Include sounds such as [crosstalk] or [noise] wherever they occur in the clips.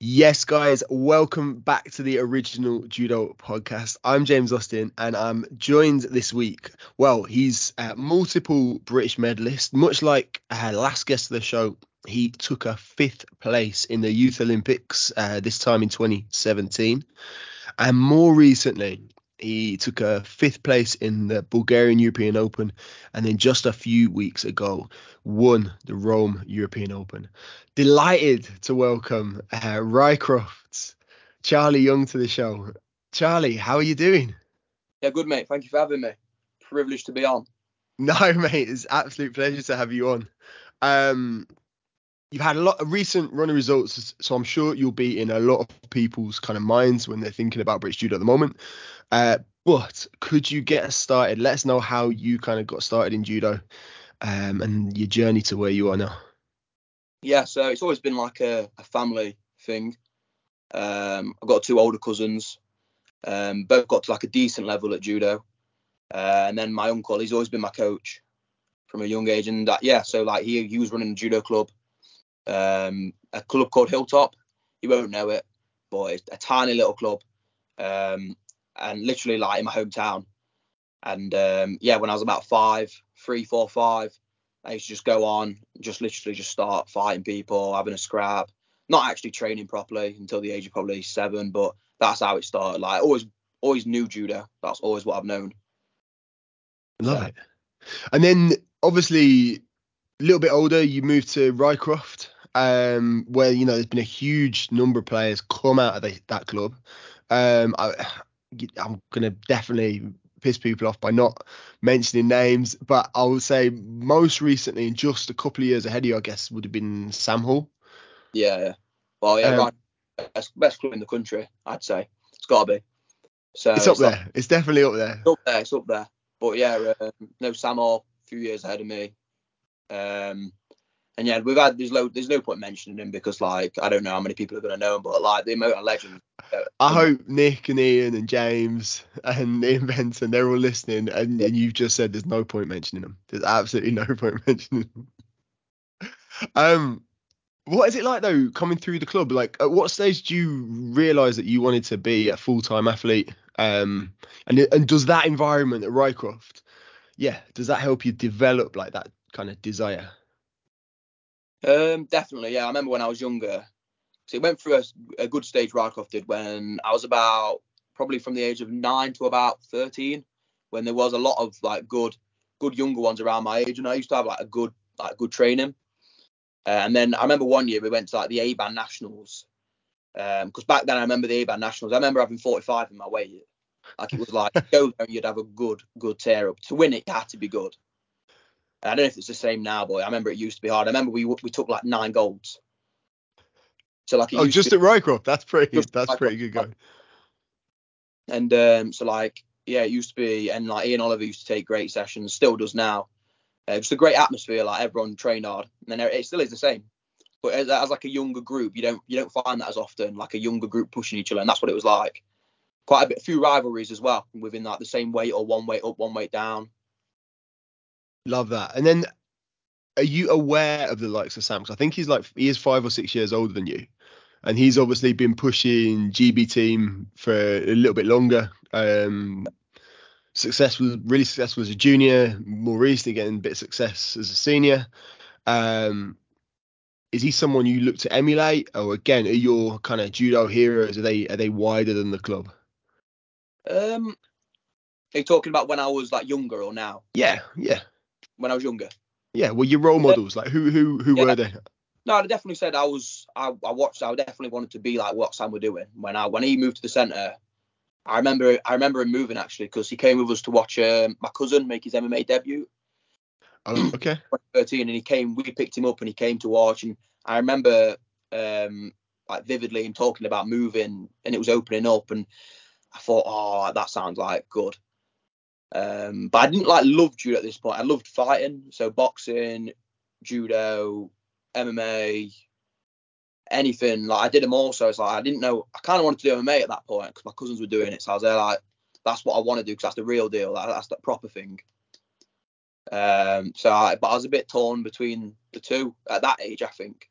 Yes, guys, welcome back to the original judo podcast. I'm James Austin, and I'm joined this week. Well, he's a multiple British medalist, much like uh, last guest of the show. He took a fifth place in the Youth Olympics, uh, this time in 2017. And more recently, he took a fifth place in the Bulgarian European Open, and then just a few weeks ago won the Rome European Open. Delighted to welcome uh, Rycroft's Charlie Young to the show. Charlie, how are you doing? Yeah, good mate. Thank you for having me. Privileged to be on. [laughs] No, mate, it's absolute pleasure to have you on. Um, you've had a lot of recent running results, so I'm sure you'll be in a lot of people's kind of minds when they're thinking about British judo at the moment. Uh, but could you get us started? Let us know how you kind of got started in judo um, and your journey to where you are now. Yeah, so it's always been like a, a family thing. Um, I've got two older cousins, um, both got to like a decent level at judo. Uh, and then my uncle, he's always been my coach from a young age. And that, yeah, so like he, he was running a judo club, um, a club called Hilltop. You won't know it, but it's a tiny little club. Um, and literally like in my hometown. And um, yeah, when I was about five, three, four, five, I used to just go on, just literally just start fighting people, having a scrap, not actually training properly until the age of probably seven, but that's how it started. Like always, always knew judo. That's always what I've known. Love it. And then obviously a little bit older, you moved to Rycroft, um, where you know there's been a huge number of players come out of the, that club. Um, I, I'm gonna definitely piss people off by not mentioning names, but I would say most recently, just a couple of years ahead of you, I guess would have been Sam Hall. Yeah, yeah. Well, yeah, um, right. Best, best club in the country, I'd say. It's got to be. So it's up it's there. Like, it's definitely up there. It's up there. It's up there. But yeah, um, no Sam Hall, a few years ahead of me. Um, and yeah, we've had there's no there's no point mentioning him because like I don't know how many people are gonna know him, but like the Emoto legend. Uh, I hope Nick and Ian and James and [laughs] Ian Benson they're all listening, and, and you've just said there's no point mentioning them. There's absolutely no point [laughs] mentioning them. um, what is it like though coming through the club? Like, at what stage do you realise that you wanted to be a full time athlete? Um, and and does that environment at Rycroft, yeah, does that help you develop like that kind of desire? Um, definitely, yeah. I remember when I was younger. So it went through a, a good stage Rycroft did when I was about probably from the age of nine to about 13, when there was a lot of like good, good younger ones around my age, and I used to have like a good, like good training. Uh, and then I remember one year we went to like the A band nationals, because um, back then I remember the A band nationals. I remember having 45 in my weight. Like it was like [laughs] go there and you'd have a good, good tear up. To win it, you had to be good. I don't know if it's the same now, but I remember it used to be hard. I remember we we took like nine golds. So like oh, just at Rycroft, that's pretty that's pretty good going. And um, so like yeah, it used to be, and like Ian Oliver used to take great sessions, still does now. Uh, just a great atmosphere, like everyone trained hard, and then it still is the same. But as, as, like a younger group, you don't you don't find that as often, like a younger group pushing each other, and that's what it was like. Quite a bit, a few rivalries as well within like the same weight or one weight up, one weight down. Love that. And then, are you aware of the likes of Sam? Because I think he's like he is five or six years older than you, and he's obviously been pushing GB team for a little bit longer. Um, successful, really successful as a junior. More recently, getting a bit of success as a senior. Um, is he someone you look to emulate, or again, are your kind of judo heroes? Are they are they wider than the club? Um, are you talking about when I was like younger or now? Yeah, yeah when I was younger. Yeah, well, your role models, like who who who yeah. were they? No, I definitely said I was. I, I watched. I definitely wanted to be like what Sam were doing when I when he moved to the centre. I remember. I remember him moving actually because he came with us to watch um, my cousin make his MMA debut. Oh, [clears throat] okay. 2013, and he came. We picked him up, and he came to watch. And I remember, um, like vividly, him talking about moving, and it was opening up, and I thought, oh, that sounds like good. Um, but I didn't like love judo at this point. I loved fighting, so boxing, judo, MMA, anything. Like I did them all. So it's like I didn't know. I kind of wanted to do MMA at that point because my cousins were doing it. So I was there like, that's what I want to do because that's the real deal. That, that's the proper thing. Um, so I, but I was a bit torn between the two at that age, I think.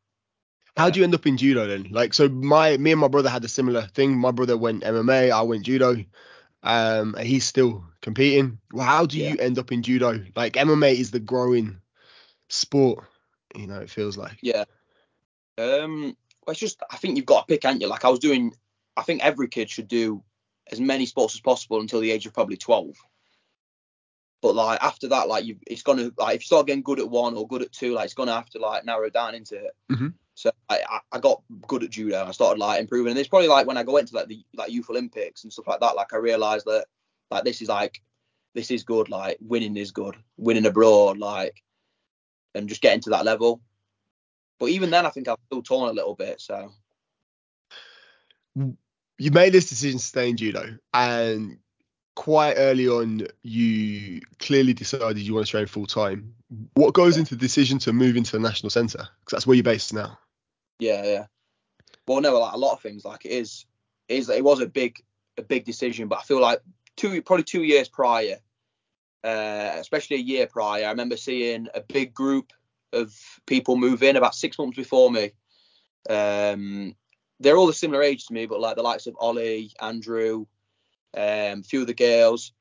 How do you end up in judo then? Like, so my me and my brother had a similar thing. My brother went MMA, I went judo. Um, he's still competing. Well, how do Yeah. you end up in judo? Like MMA is the growing sport. You know, it feels like. Yeah. Um. Well, it's just I think you've got to pick, ain't you? Like I was doing. I think every kid should do as many sports as possible until the age of probably twelve. But like after that, like you, it's gonna like if you start getting good at one or good at two, like it's gonna have to like narrow down into it. Mhm. So I, I- got good at judo. and I started like improving, and it's probably like when I go into like the like youth Olympics and stuff like that. Like I realized that like this is like this is good. Like winning is good. Winning abroad, like and just getting to that level. But even then, I think I'm still torn a little bit. So You made this decision to stay in judo, and quite early on, you clearly decided you want to train full time. What goes into the decision to move into the national centre? Because that's where you're based now. Yeah, yeah. Well, no, like a lot of things. Like it is, it is. It was a big, a big decision. But I feel like two, probably two years prior, uh, especially a year prior, I remember seeing a big group of people move in about six months before me. Um, they're all a similar age to me, but like the likes of Ollie, Andrew, um, a few of the girls,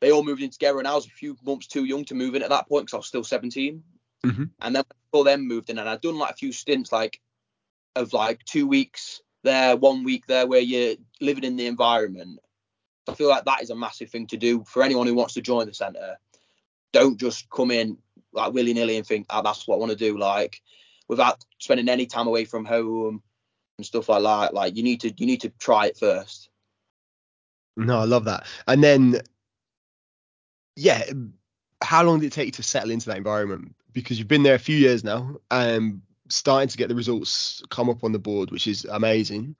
they all moved in together, and I was a few months too young to move in at that point because I was still 17. Mhm. And then all them moved in, and I'd done like a few stints, like of like two weeks there, one week there, where you're living in the environment. I feel like that is a massive thing to do for anyone who wants to join the centre. Don't just come in like willy nilly and think, oh, that's what I want to do. Like without spending any time away from home and stuff like that. Like you need to you need to try it first. No, I love that. And then, yeah, how long did it take you to settle into that environment? Because you've been there a few years now, and starting to get the results come up on the board, which is amazing.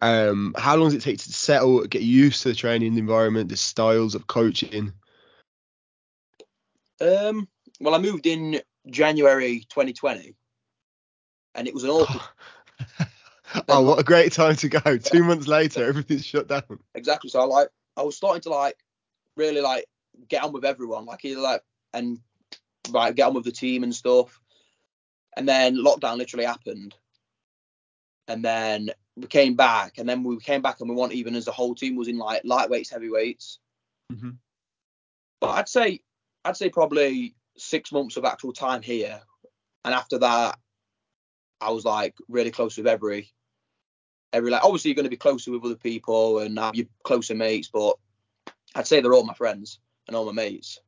Um, how long does it take to settle, get used to the training environment, the styles of coaching? Um, well, I moved in January 2020, and it was an awful [laughs] oh, what a great time to go! [laughs] Two months later, everything's shut down. exactly. So I like I was starting to like really like get on with everyone, like either like and like get on with the team and stuff. And then lockdown literally happened, and then we came back, and then we came back and we weren't even as a whole team was in like lightweights, heavyweights. Mhm. But I'd say I'd say probably six months of actual time here, and after that, I was like really close with every every like obviously you're going to be closer with other people and you're closer mates, but I'd say they're all my friends and all my mates.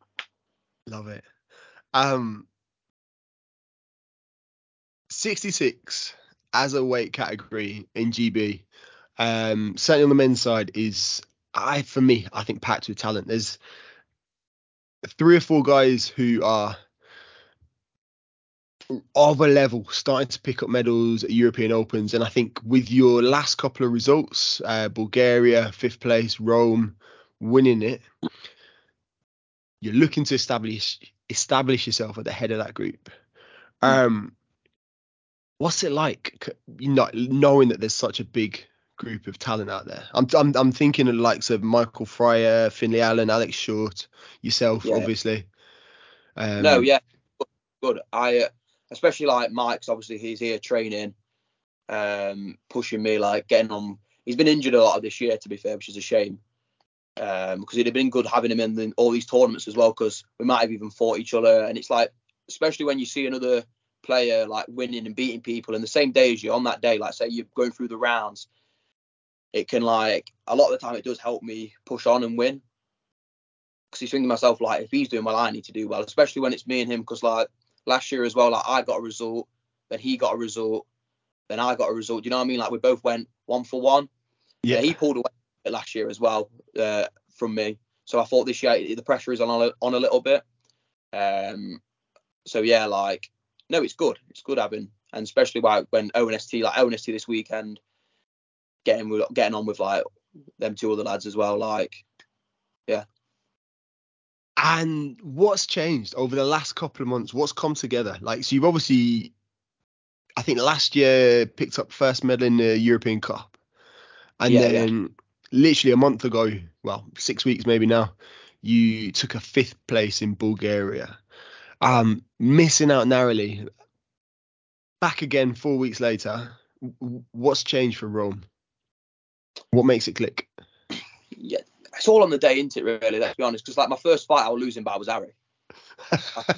Love it. Um, 66 as a weight category in GB, um, certainly on the men's side is I for me I think packed with talent. There's three or four guys who are of a level starting to pick up medals at European Opens, and I think with your last couple of results, uh, Bulgaria fifth place, Rome winning it, you're looking to establish establish yourself at the head of that group. Um, what's it like, you know, knowing that there's such a big group of talent out there? I'm I'm, I'm thinking of the likes of Michael Fryer, Finley Allen, Alex Short, yourself, Yeah. obviously. Um, no, yeah, good. I uh, especially like Mike's obviously he's here training, um, pushing me like getting on. He's been injured a lot of this year to be fair, which is a shame. Um, because it'd have been good having him in the, all these tournaments as well, because we might have even fought each other. And it's like, especially when you see another player like winning and beating people in the same day as you on that day, like say you're going through the rounds, it can like a lot of the time it does help me push on and win. Because he's thinking to myself like, if he's doing well, I need to do well, especially when it's me and him. Because like last year as well, like I got a result, then he got a result, then I got a result. Do you know what I mean? Like we both went one for one. yeah, Yeah, he pulled away last year as well uh, from me. So I thought this year the pressure is on a, on a little bit. Um, so yeah, like no, it's good. It's good having, and especially like when ONST like ONST this weekend, getting with getting on with like them two other lads as well. Like yeah. And what's changed over the last couple of months? What's come together? Like, so you've obviously, I think last year picked up first medal in the European Cup, and Yeah, yeah. then literally a month ago, well, six weeks maybe now, you took a fifth place in Bulgaria, um, missing out narrowly. back again four weeks later. What's changed for Rome? What makes it click? Yeah, it's all on the day, isn't it? Really, let's be honest. Because like my first fight, I was losing by waza-ari, [laughs]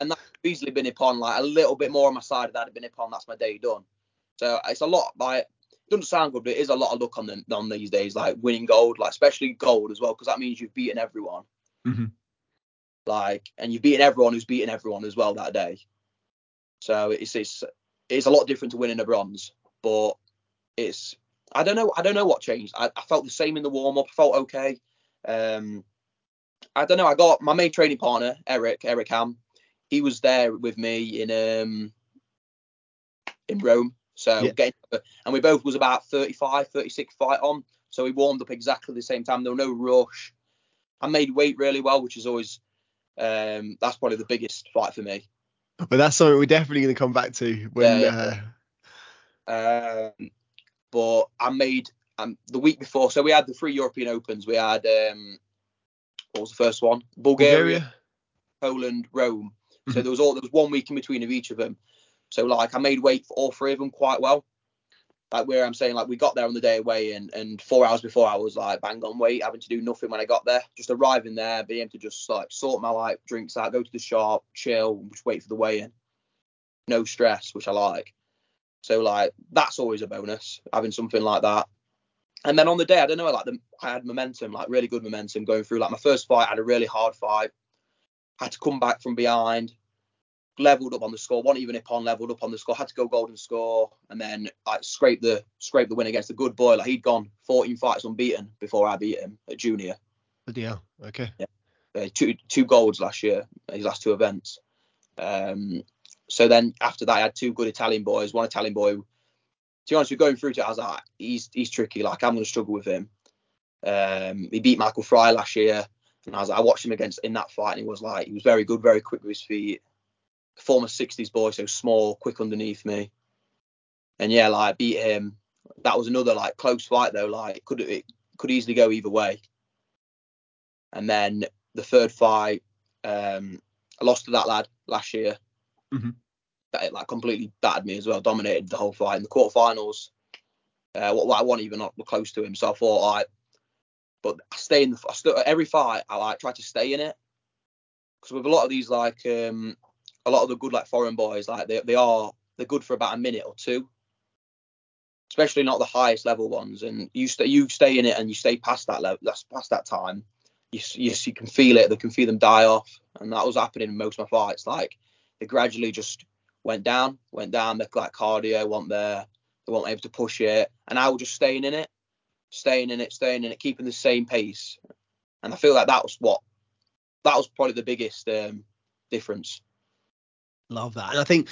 and that easily been ippon like a little bit more on my side. If that had been ippon, that's my day done. So it's a lot. Like it doesn't sound good, but it is a lot of luck on the on these days. Like winning gold, like especially gold as well, because that means you've beaten everyone. Mm-hmm. Like, and you've beaten everyone who's beaten everyone as well that day. So it's it's it's a lot different to winning a bronze, but it's I don't know I don't know what changed. I, I felt the same in the warm up. I felt okay. Um, I don't know. I got my main training partner Eric Eric Ham. He was there with me in um in Rome. So Yeah. getting and we both was about 35, 36 fight on. So we warmed up exactly the same time. There was no rush. I made weight really well, which is always um that's probably the biggest fight for me. But that's something we're definitely going to come back to when. Yeah, Uh, Um, but I made um, the week before. So we had the three European Opens. We had um, what was the first one? Bulgaria, Bulgaria. Poland, Rome. So Mhm. there was all there was one week in between of each of them. So like I made weight for all three of them quite well. Like where I'm saying like we got there on the day away and and four hours before I was like bang on weight, having to do nothing when I got there. Just arriving there, being able to just like sort my like drinks out, go to the shop, chill, just wait for the weigh in. No stress, which I like. So like that's always a bonus, having something like that. And then on the day, I don't know, like the, I had momentum, like really good momentum going through. Like my first fight, I had a really hard fight. Had to come back from behind, leveled up on the score, wasn't even upon leveled up on the score, had to go golden score, and then like scrape the scrape the win against a good boy. Like he'd gone 14 fights unbeaten before I beat him at junior. Hell. Okay. Uh, two two golds last year, his last two events. Um, so then after that, I had two good Italian boys. One Italian boy, to be honest, we're going through to it. I was like, he's he's tricky. Like I'm going to struggle with him. Um, he beat Michael Fry last year, and I was like, I watched him against in that fight, and he was like he was very good, very quick with his feet. Former 60s boy, so small, quick underneath me. And yeah, like beat him. That was another like close fight though. Like could it could easily go either way. And then the third fight, um, I lost to that lad last year. Mm-hmm. That like completely battered me as well, dominated the whole fight in the quarterfinals. Uh, what, what I wasn't even not close to him, so I thought, all right. But I stay in the I still, every fight. I like try to stay in it because with a lot of these like um, a lot of the good like foreign boys, like they they are they're good for about a minute or two. Especially not the highest level ones, and you stay you stay in it and you stay past that level, that's past that time. You, you, you can feel it. They can feel them die off, and that was happening in most of my fights. Like they gradually just went down, went down. Their like cardio weren't there. They weren't able to push it, and I was just staying in it, staying in it, staying in it, keeping the same pace. And I feel like that was what that was probably the biggest um, difference. Love that. And I think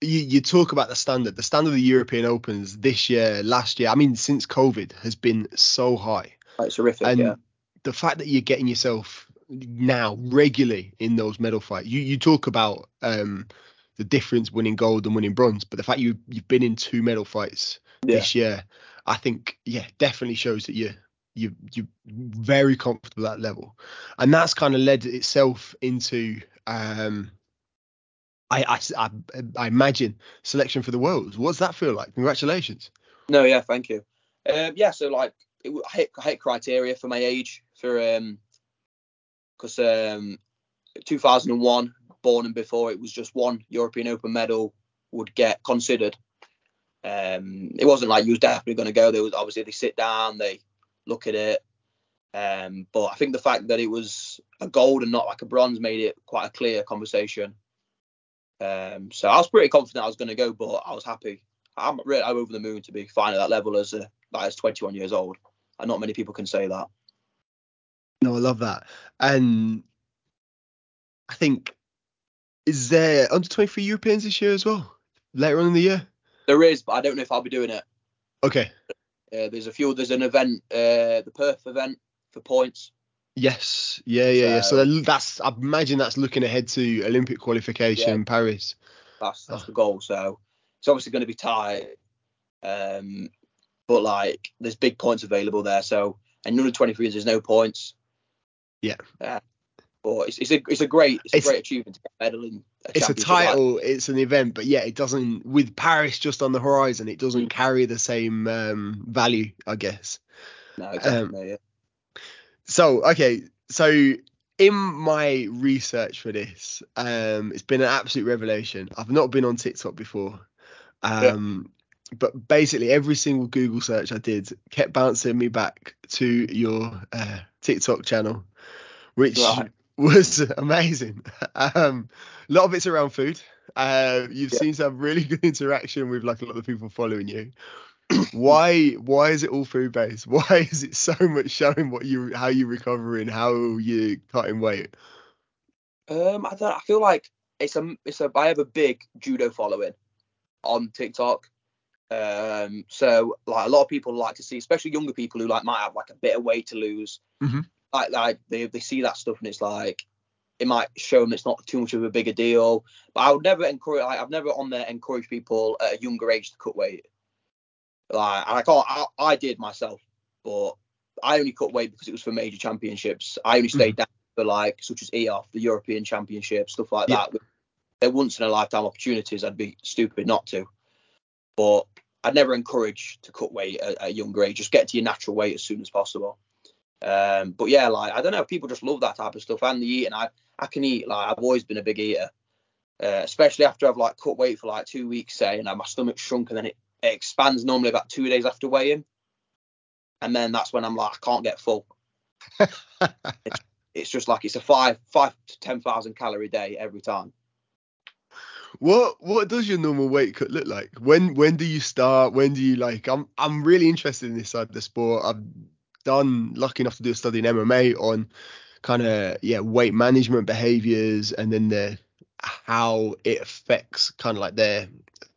you, you talk about the standard. The standard of the European Opens this year, last year, I mean, since COVID has been so high. Like, it's horrific. and yeah. the fact that you're getting yourself now regularly in those medal fights, you, you talk about um, the difference winning gold and winning bronze, but the fact you you've been in two medal fights Yeah. this year, I think yeah, definitely shows that you you you're very comfortable at that level, and that's kind of led itself into um. I, I, I, imagine selection for the worlds. What's that feel like? Congratulations. No, yeah, thank you. Um, yeah, so like it, I hit, I hit criteria for my age for um because um 2001 born and before it was just one European Open medal would get considered. Um, it wasn't like you was definitely going to go. There was obviously they sit down, they look at it. Um, but I think the fact that it was a gold and not like a bronze made it quite a clear conversation. Um, so I was pretty confident I was going to go, but I was happy. I'm really I'm over the moon to be fine at that level as a like as 21 years old. And not many people can say that. No, I love that. And I think is there under 23 Europeans this year as well? Later on in the year? There is, but I don't know if I'll be doing it. Okay. Uh, there's a few. There's an event, uh, the Perth event for points. Yes. Yeah, yeah, yeah. So that's I imagine that's looking ahead to Olympic qualification Yeah. Paris. That's that's Oh. the goal. So it's obviously going to be tight. Um, but like there's big points available there. So and under 23s there's no points. Yeah. Uh, But it's, it's a it's a great it's, It's- a great achievement to get a medal in a it's a championship like- title, it's an event, but yeah, it doesn't with Paris just on the horizon, it Mm. doesn't carry the same um, value, I guess. No, Um, exactly. yeah. So okay, so in my research for this, um, it's been an absolute revelation. I've not been on TikTok before, um, but basically every single Google search I did kept bouncing me back to your uh, TikTok channel, which Right. was amazing. Um, a lot of it's around food. Uh, you've Yeah. seemed to have really [laughs] good interaction with like a lot of the people following you. Why why is it all food based? [laughs] Why is it so much showing what you how you recovering, how you cutting weight? Um, I don't. I feel like it's a it's a. I have a big judo following on TikTok. Um, so like a lot of people like to see, especially younger people who like might have like a bit of weight to lose. Mhm. Like like they they see that stuff and it's like it might show them it's not too much of a bigger deal. But I would never encourage. Like, I've never on there encouraged people at a younger age to cut weight. Like and I can't. I, I did myself, but I only cut weight because it was for major championships. I only stayed down for like such as EOF, the European Championship, stuff like Yeah. that. They're once in a lifetime opportunities. I'd be stupid not to. But I'd never encourage to cut weight at, at a younger age. Just get to your natural weight as soon as possible. Um, but yeah, like I don't know, people just love that type of stuff. And the eating, I I can eat. Like I've always been a big eater, uh, especially after I've like cut weight for like two weeks, say, and my stomach shrunk, and then it, it expands normally about two days after weighing, and then that's when I'm like I can't get full. [laughs] It's just like it's a five five to ten thousand calorie day every time. What what does your normal weight cut look like? When when do you start? When do you like? I'm I'm really interested in this side of the sport. I've done lucky enough to do a study in MMA on kind of yeah weight management behaviors and then the how it affects kind of like their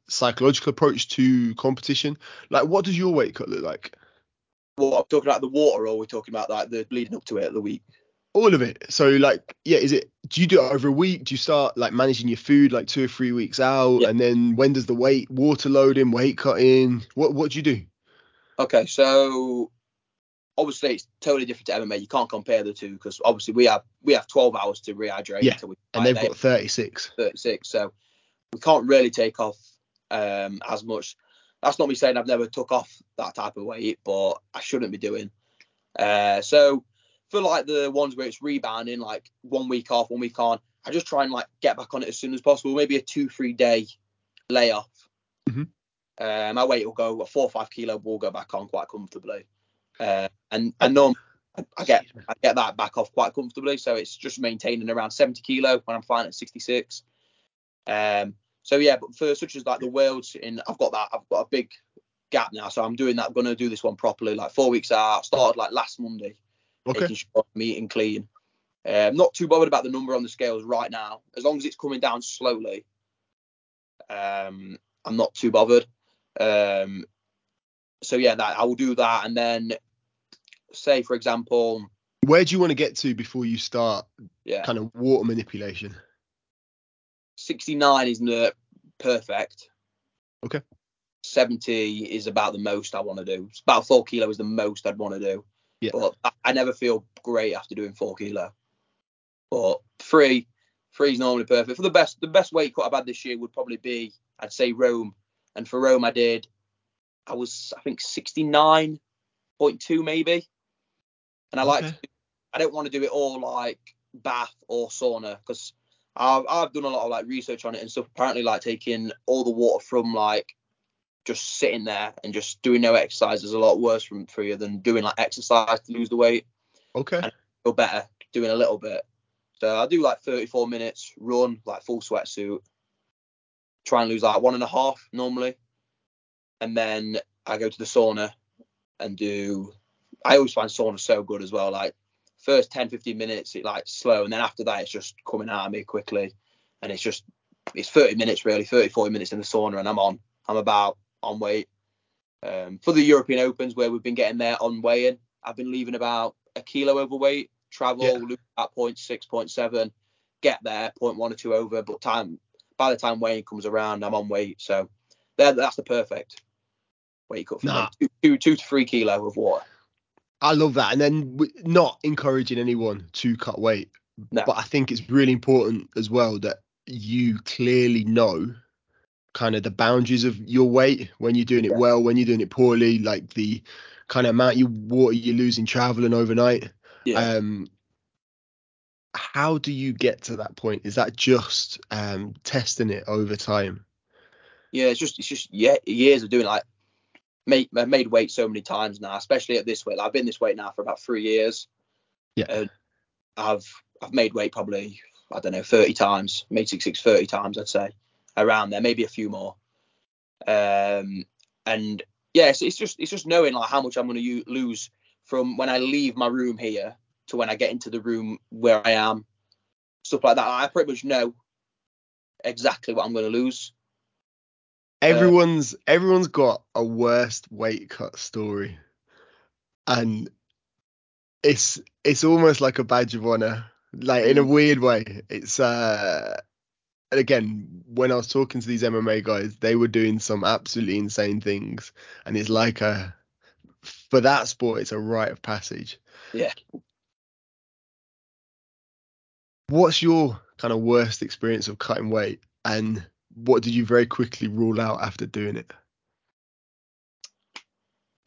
psychological approach to competition. Like what does your weight cut look like? What I'm talking about the water, or we're talking about like the leading up to it of the week. All of it. So like yeah, is it do you do it over a week? Do you start like managing your food like two or three weeks out? Yeah. And then when does the weight water loading, weight cutting? What what do you do? Okay, so obviously it's totally different to MMA. You can't compare the two because obviously we have we have 12 hours to rehydrate. Yeah, until we And they've got 36. 36, so we can't really take off um, as much. That's not me saying I've never took off that type of weight, but I shouldn't be doing. Uh, so for like the ones where it's rebounding, like one week off, one week on, I just try and like get back on it as soon as possible. Maybe a two, three day layoff. Mhm. Uh, my weight will go a four or five kilo will go back on quite comfortably. Uh, and and normally I, I get I get that back off quite comfortably. So it's just maintaining around 70 kilo when I'm fine at 66. Um, so yeah, but for such as like the worlds in, I've got that, I've got a big gap now. So I'm doing that, I'm going to do this one properly, like four weeks out. Started like last Monday, Okay. making sure I'm eating clean. Um, not too bothered about the number on the scales right now, as long as it's coming down slowly. Um, I'm not too bothered. Um, so yeah, that I will do that, and then say for example, Where do you want to get to before you start yeah, kind of water manipulation? 69 is the perfect. Okay. 70 is about the most I want to do. It's about four kilo is the most I'd want to do. Yeah. But I, I never feel great after doing four kilo. But three, three is normally perfect. For the best, the best weight cut I've had this year would probably be, I'd say Rome. And for Rome, I did, I was, I think 69.2 maybe. And I like, Okay. to I don't want to do it all like bath or sauna because I've, I've done a lot of like research on it and stuff. Apparently, like taking all the water from like just sitting there and just doing no exercise is a lot worse from for you than doing like exercise to lose the weight. Okay. And- Feel better doing a little bit. So I do like 34 minutes run, like full sweatsuit. Try and lose like one and a half normally, and then I go to the sauna and do. I always find sauna so good as well. Like first 10, 15 minutes, it like slow, and then after that, it's just coming out of me quickly, and it's just it's 30 minutes really, 30, 40 minutes in the sauna, and I'm on. I'm about on weight. Um, for the European Opens where we've been getting there on weighing, I've been leaving about a kilo overweight. Travel, Yeah. lose about 0.6, 0.7, get there 0.1 or two over, but time by the time weighing comes around, I'm on weight. So there, that's the perfect weight cut for Nah. me. Two, two, two to three kilo of water. I love that. And then not encouraging anyone to cut weight. No. But I think it's really important as well that you clearly know kind of the boundaries of your weight when you're doing it Yeah. well, when you're doing it poorly, like the kind of amount you water you lose in traveling overnight. Yeah. Um, how do you get to that point? Is that just um, testing it over time? yeah, it's just it's just yeah, years of doing like made I've made weight so many times now, especially at this weight. Like, I've been this weight now for about three years. Yeah. And I've I've made weight probably I don't know 30 times, made six six 30 times I'd say around there, maybe a few more. Um, and yeah, it's, it's just it's just knowing like how much I'm going to lose from when I leave my room here to when I get into the room where I am, stuff like that. I pretty much know exactly what I'm going to lose. Everyone's everyone's got a worst weight cut story, and it's it's almost like a badge of honor, like in a Mm. weird way. It's uh, and again when I was talking to these MMA guys, they were doing some absolutely insane things, and it's like a for that sport, it's a rite of passage. Yeah. What's your kind of worst experience of cutting weight, and what did you very quickly rule out after doing it?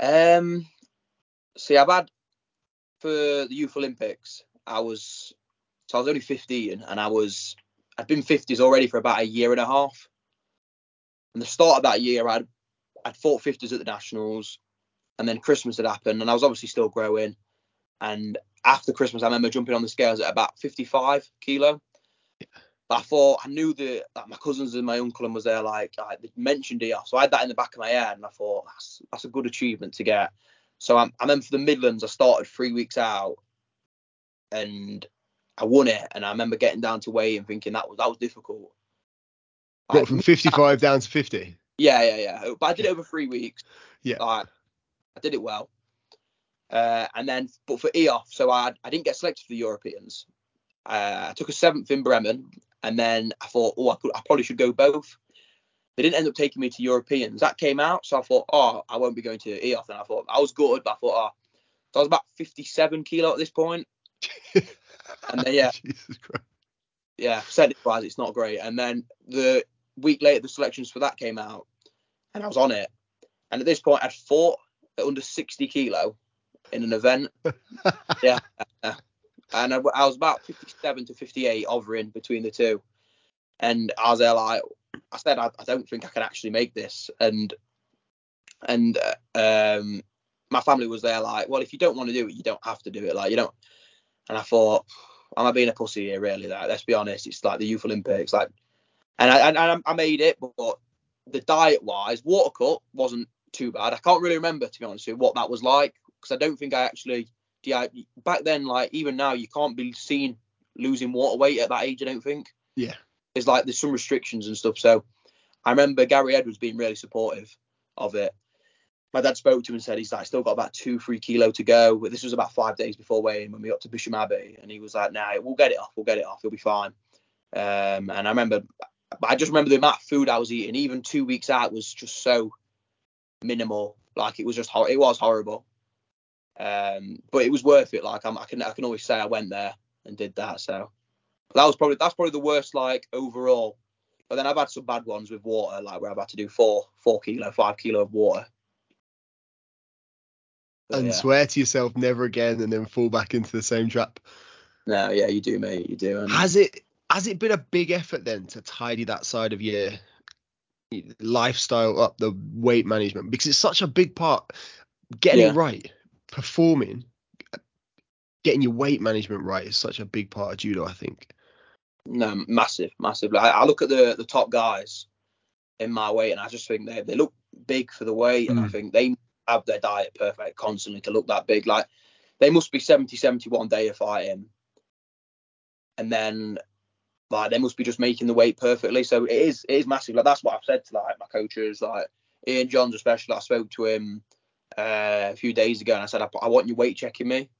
Um, see, I've had for the Youth Olympics, I was so I was only 15, and I was I'd been 50s already for about a year and a half. And the start of that year, I'd I'd fought 50s at the nationals, and then Christmas had happened, and I was obviously still growing. And after Christmas, I remember jumping on the scales at about 55 kilo. But I thought I knew that like, my cousins and my uncle and was there like, like they mentioned it off, so I had that in the back of my head, and I thought that's that's a good achievement to get. So I'm, I remember for the Midlands, I started three weeks out, and I won it. And I remember getting down to weigh and thinking that was that was difficult. Got Like, from 55 down to 50. yeah, yeah, yeah. But I did it over three weeks. Yeah. Like, I did it well. Uh, and then, but for EOF, so I I didn't get selected for the Europeans. Uh, I took a seventh in Bremen, and then I thought, oh, I, could, I probably should go both. They didn't end up taking me to Europeans. That came out, so I thought, oh, I won't be going to EOF. And I thought I was good, but I thought, oh, so I was about 57 kilo at this point. [laughs] And then, yeah, Jesus Christ. yeah, percentage wise, it's not great. And then the week later, the selections for that came out, and I was on it. And at this point, I'd fought at under 60 kilo in an event. [laughs] yeah. And I, I was about 57 to 58, hovering between the two. And I was there like, I said, I, I don't think I can actually make this. And and uh, um, my family was there like, well, if you don't want to do it, you don't have to do it. Like you don't. And I thought, am I being a pussy here? Really? Like, let's be honest. It's like the Youth Olympics. Like, and I and I, made it, but the diet wise, water cut wasn't too bad. I can't really remember to be honest with you what that was like because I don't think I actually. Yeah, back then, like even now, you can't be seen losing water weight at that age. I don't think. Yeah. There's like there's some restrictions and stuff. So I remember Gary Edwards being really supportive of it. My dad spoke to him and said he's like still got about two, three kilo to go. But this was about five days before weighing when we got to Bisham Abbey, and he was like, "Nah, we'll get it off. We'll get it off. He'll be fine." Um, and I remember, I just remember the amount of food I was eating. Even two weeks out was just so minimal. Like it was just hor- it was horrible. Um, but it was worth it. Like I'm, I can I can always say I went there and did that. So that was probably that's probably the worst like overall. But then I've had some bad ones with water, like where I've had to do four four kilo, five kilo of water. But and yeah. swear to yourself never again and then fall back into the same trap. No, yeah, you do, mate. You do. And Has it has it been a big effort then to tidy that side of your lifestyle up, the weight management? Because it's such a big part. Getting Yeah. it right, performing, getting your weight management right is such a big part of judo, I think. no, massive, massive. Like, I look at the the top guys in my weight, and I just think they they look big for the weight, and I Mm. think they have their diet perfect constantly to look that big. Like they must be 70, 71 day of fighting, and then like they must be just making the weight perfectly. So it is it is massive. Like that's what I've said to like my coaches, like Ian Johns especially. I spoke to him uh, a few days ago, and I said I, I want you weight checking me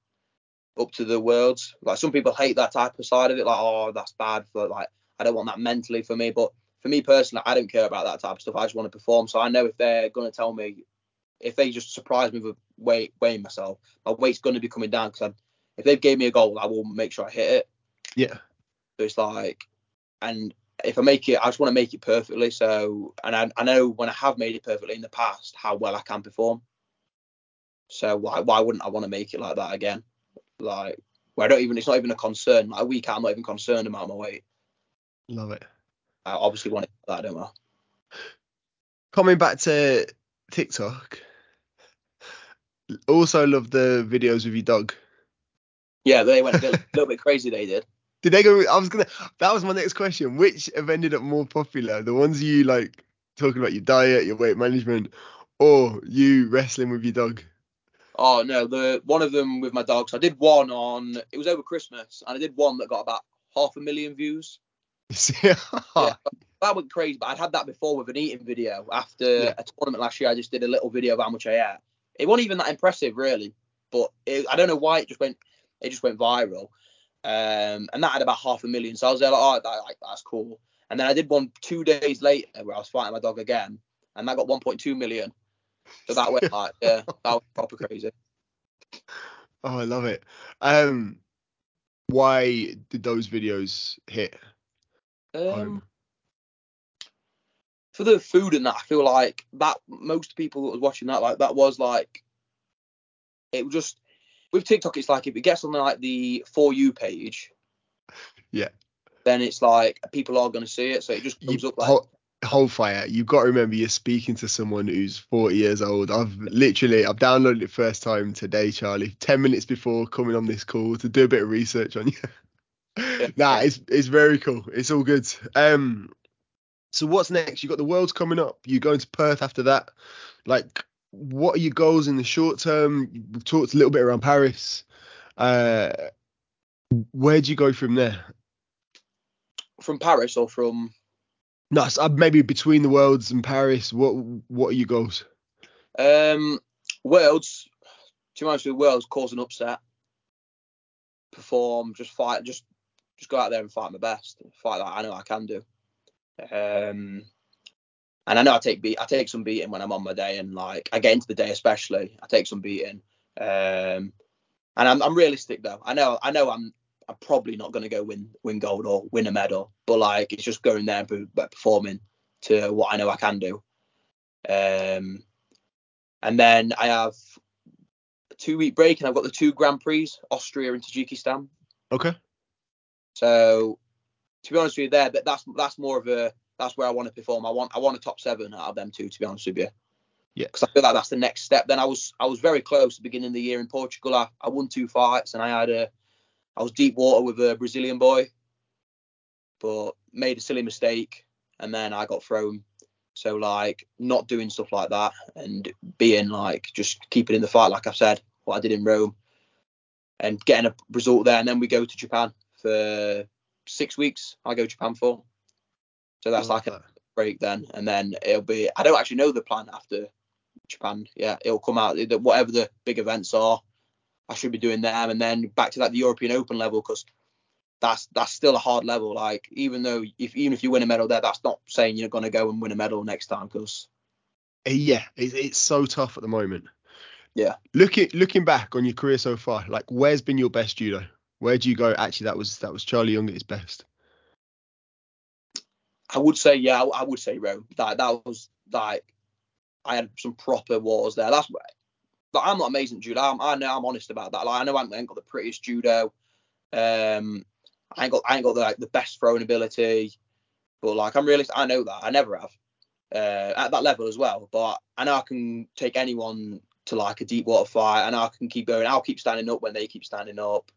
up to the worlds. Like some people hate that type of side of it, like oh that's bad for like I don't want that mentally for me. But for me personally, I don't care about that type of stuff. I just want to perform. So I know if they're gonna tell me, if they just surprise me with weight weighing myself, my weight's gonna be coming down because if they've gave me a goal, I will make sure I hit it. Yeah. So it's like, and if I make it, I just want to make it perfectly. So, and I, I know when I have made it perfectly in the past, how well I can perform. So why why wouldn't I want to make it like that again? Like, where I don't even, it's not even a concern. Like a week I'm not even concerned about my weight. Love it. I obviously want it like that, don't I? Coming back to TikTok, also love the videos of your dog. Yeah, they went a little, [laughs] little bit crazy. They did. Did they go? I was gonna. That was my next question. Which have ended up more popular? The ones you like talking about your diet, your weight management, or you wrestling with your dog? Oh no, the one of them with my dogs. I did one on. It was over Christmas, and I did one that got about half a million views. [laughs] yeah. That went crazy. But I'd had that before with an eating video. After Yeah. a tournament last year, I just did a little video of how much I ate. It wasn't even that impressive, really. But it, I don't know why it just went. It just went viral. Um, and that had about half a million. So I was there like, oh, that, like, that's cool. And then I did one two days later where I was fighting my dog again, and that got 1.2 million. So that went like, yeah, [laughs] that was proper crazy. Oh, I love it. Um, why did those videos hit Um, home? for the food and that, I feel like that most people that was watching that, like that was like, it was just with TikTok. It's like if it gets on like the for you page, Yeah. then it's like people are gonna see it, so it just comes You, up like, whole, whole fire. You've got to remember you're speaking to someone who's 40 years old. I've literally I've downloaded it first time today, Charlie. 10 minutes before coming on this call to do a bit of research on you. [laughs] nah, it's it's very cool. It's all good. Um, so what's next? you've got the Worlds coming up. you're going to Perth after that? Like, what are your goals in the short term? We've talked a little bit around Paris. Uh, where do you go from there? from Paris or from No, uh, maybe between the Worlds and Paris. What what are your goals? um Worlds. To be honest with you, Worlds cause an upset. Perform, just fight, just just go out there and fight my best. Fight that I know I can do. Um, and I know I take beat, I take some beating when I'm on my day, and like I get into the day especially, I take some beating. Um, and I'm I'm realistic though. I know I know I'm I'm probably not going to go win win gold or win a medal, but like it's just going there and performing to what I know I can do. Um, and then I have a two week break, and I've got the two Grand Prix, Austria and Tajikistan. Okay. So to be honest with you, there, that that's that's more of a that's where I want to perform. I want I want a top seven out of them two. To be honest with you. Yeah. Because I feel like that's the next step. Then I was I was very close at the beginning of the year in Portugal. I, I won two fights and I had a I was deep water with a Brazilian boy, but made a silly mistake and then I got thrown. So like not doing stuff like that and being like just keeping in the fight, like I said, what I did in Rome, and getting a result there, and then we go to Japan for six weeks. I go to Japan for. So that's like a break then, and then it'll be. I don't actually know the plan after Japan. Yeah, it'll come out that whatever the big events are, I should be doing them, and then back to like the European Open level because that's that's still a hard level. Like even though if even if you win a medal there, that's not saying you're gonna go and win a medal next time because Uh, Yeah, it's, it's so tough at the moment. Yeah. Looking looking back on your career so far, like where's been your best judo? Where do you go? Actually, that was that was Charlie Young at his best. I would say yeah, I, I would say Rome. That that was like I had some proper wars there. That's but I'm not amazing judo. I'm, I know I'm honest about that. Like I know I ain't got the prettiest judo. Um, I ain't got I ain't got the, like the best throwing ability, but like I'm realistic. I know that I never have uh, at that level as well. But I know I can take anyone to like a deep water fight, and I can keep going. I'll keep standing up when they keep standing up.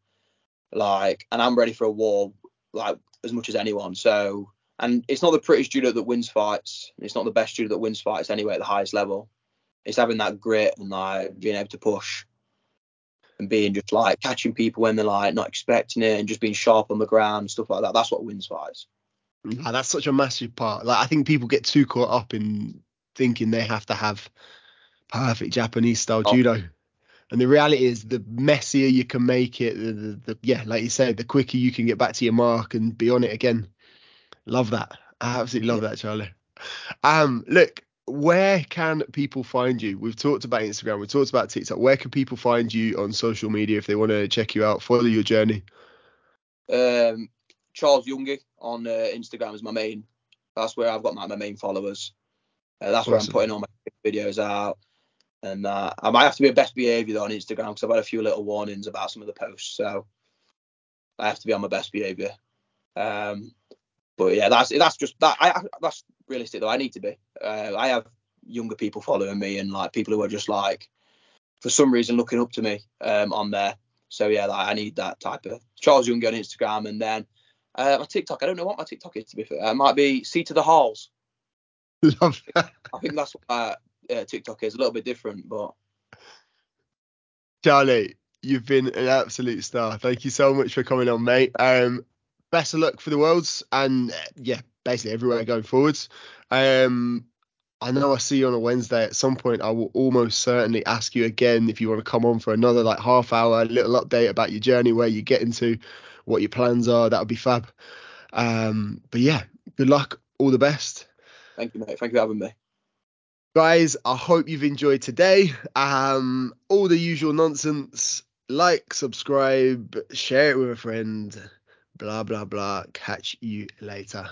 Like, and I'm ready for a war like as much as anyone. So, and it's not the prettiest judo that wins fights. It's not the best judo that wins fights anyway at the highest level. It's having that grit and like being able to push and being just like catching people when they're like not expecting it and just being sharp on the ground and stuff like that. That's what wins fights. Nah, that's such a massive part. Like I think people get too caught up in thinking they have to have perfect Japanese style Oh. judo. And the reality is, the messier you can make it, the, the, the yeah, like you said, the quicker you can get back to your mark and be on it again. Love that. I absolutely love that, Charlie. Um, look, where can people find you? We've talked about Instagram, we've talked about TikTok. Where can people find you on social media if they want to check you out, follow your journey? Um, Charles Youngie on uh, Instagram is my main. That's where I've got my, my main followers. Uh, that's where I'm putting all my videos out. And uh, I might have to be a best behaviour though on Instagram because I've had a few little warnings about some of the posts. So I have to be on my best behaviour. Um, but yeah, that's that's just that. I, that's realistic though. I need to be. Uh, I have younger people following me and like people who are just like for some reason looking up to me um, on there. So yeah, like, I need that type of Charles Young on Instagram and then uh, my TikTok. I don't know what my TikTok is to be fair. It might be C to the Harles. Love that. I think that's what uh, uh, TikTok is. A little bit different, but Charlie, you've been an absolute star. Thank you so much for coming on, mate. Um, best of luck for the worlds and uh, yeah, basically everywhere going forwards. Um, I know I see you on a Wednesday. At some point, I will almost certainly ask you again if you want to come on for another like half hour, little update about your journey, where you're getting to, what your plans are. That would be fab. Um, but yeah, good luck. All the best. thank you, mate. Thank you for having me. guys i hope you've enjoyed today um all the usual nonsense like subscribe share it with a friend blah blah blah. Catch you later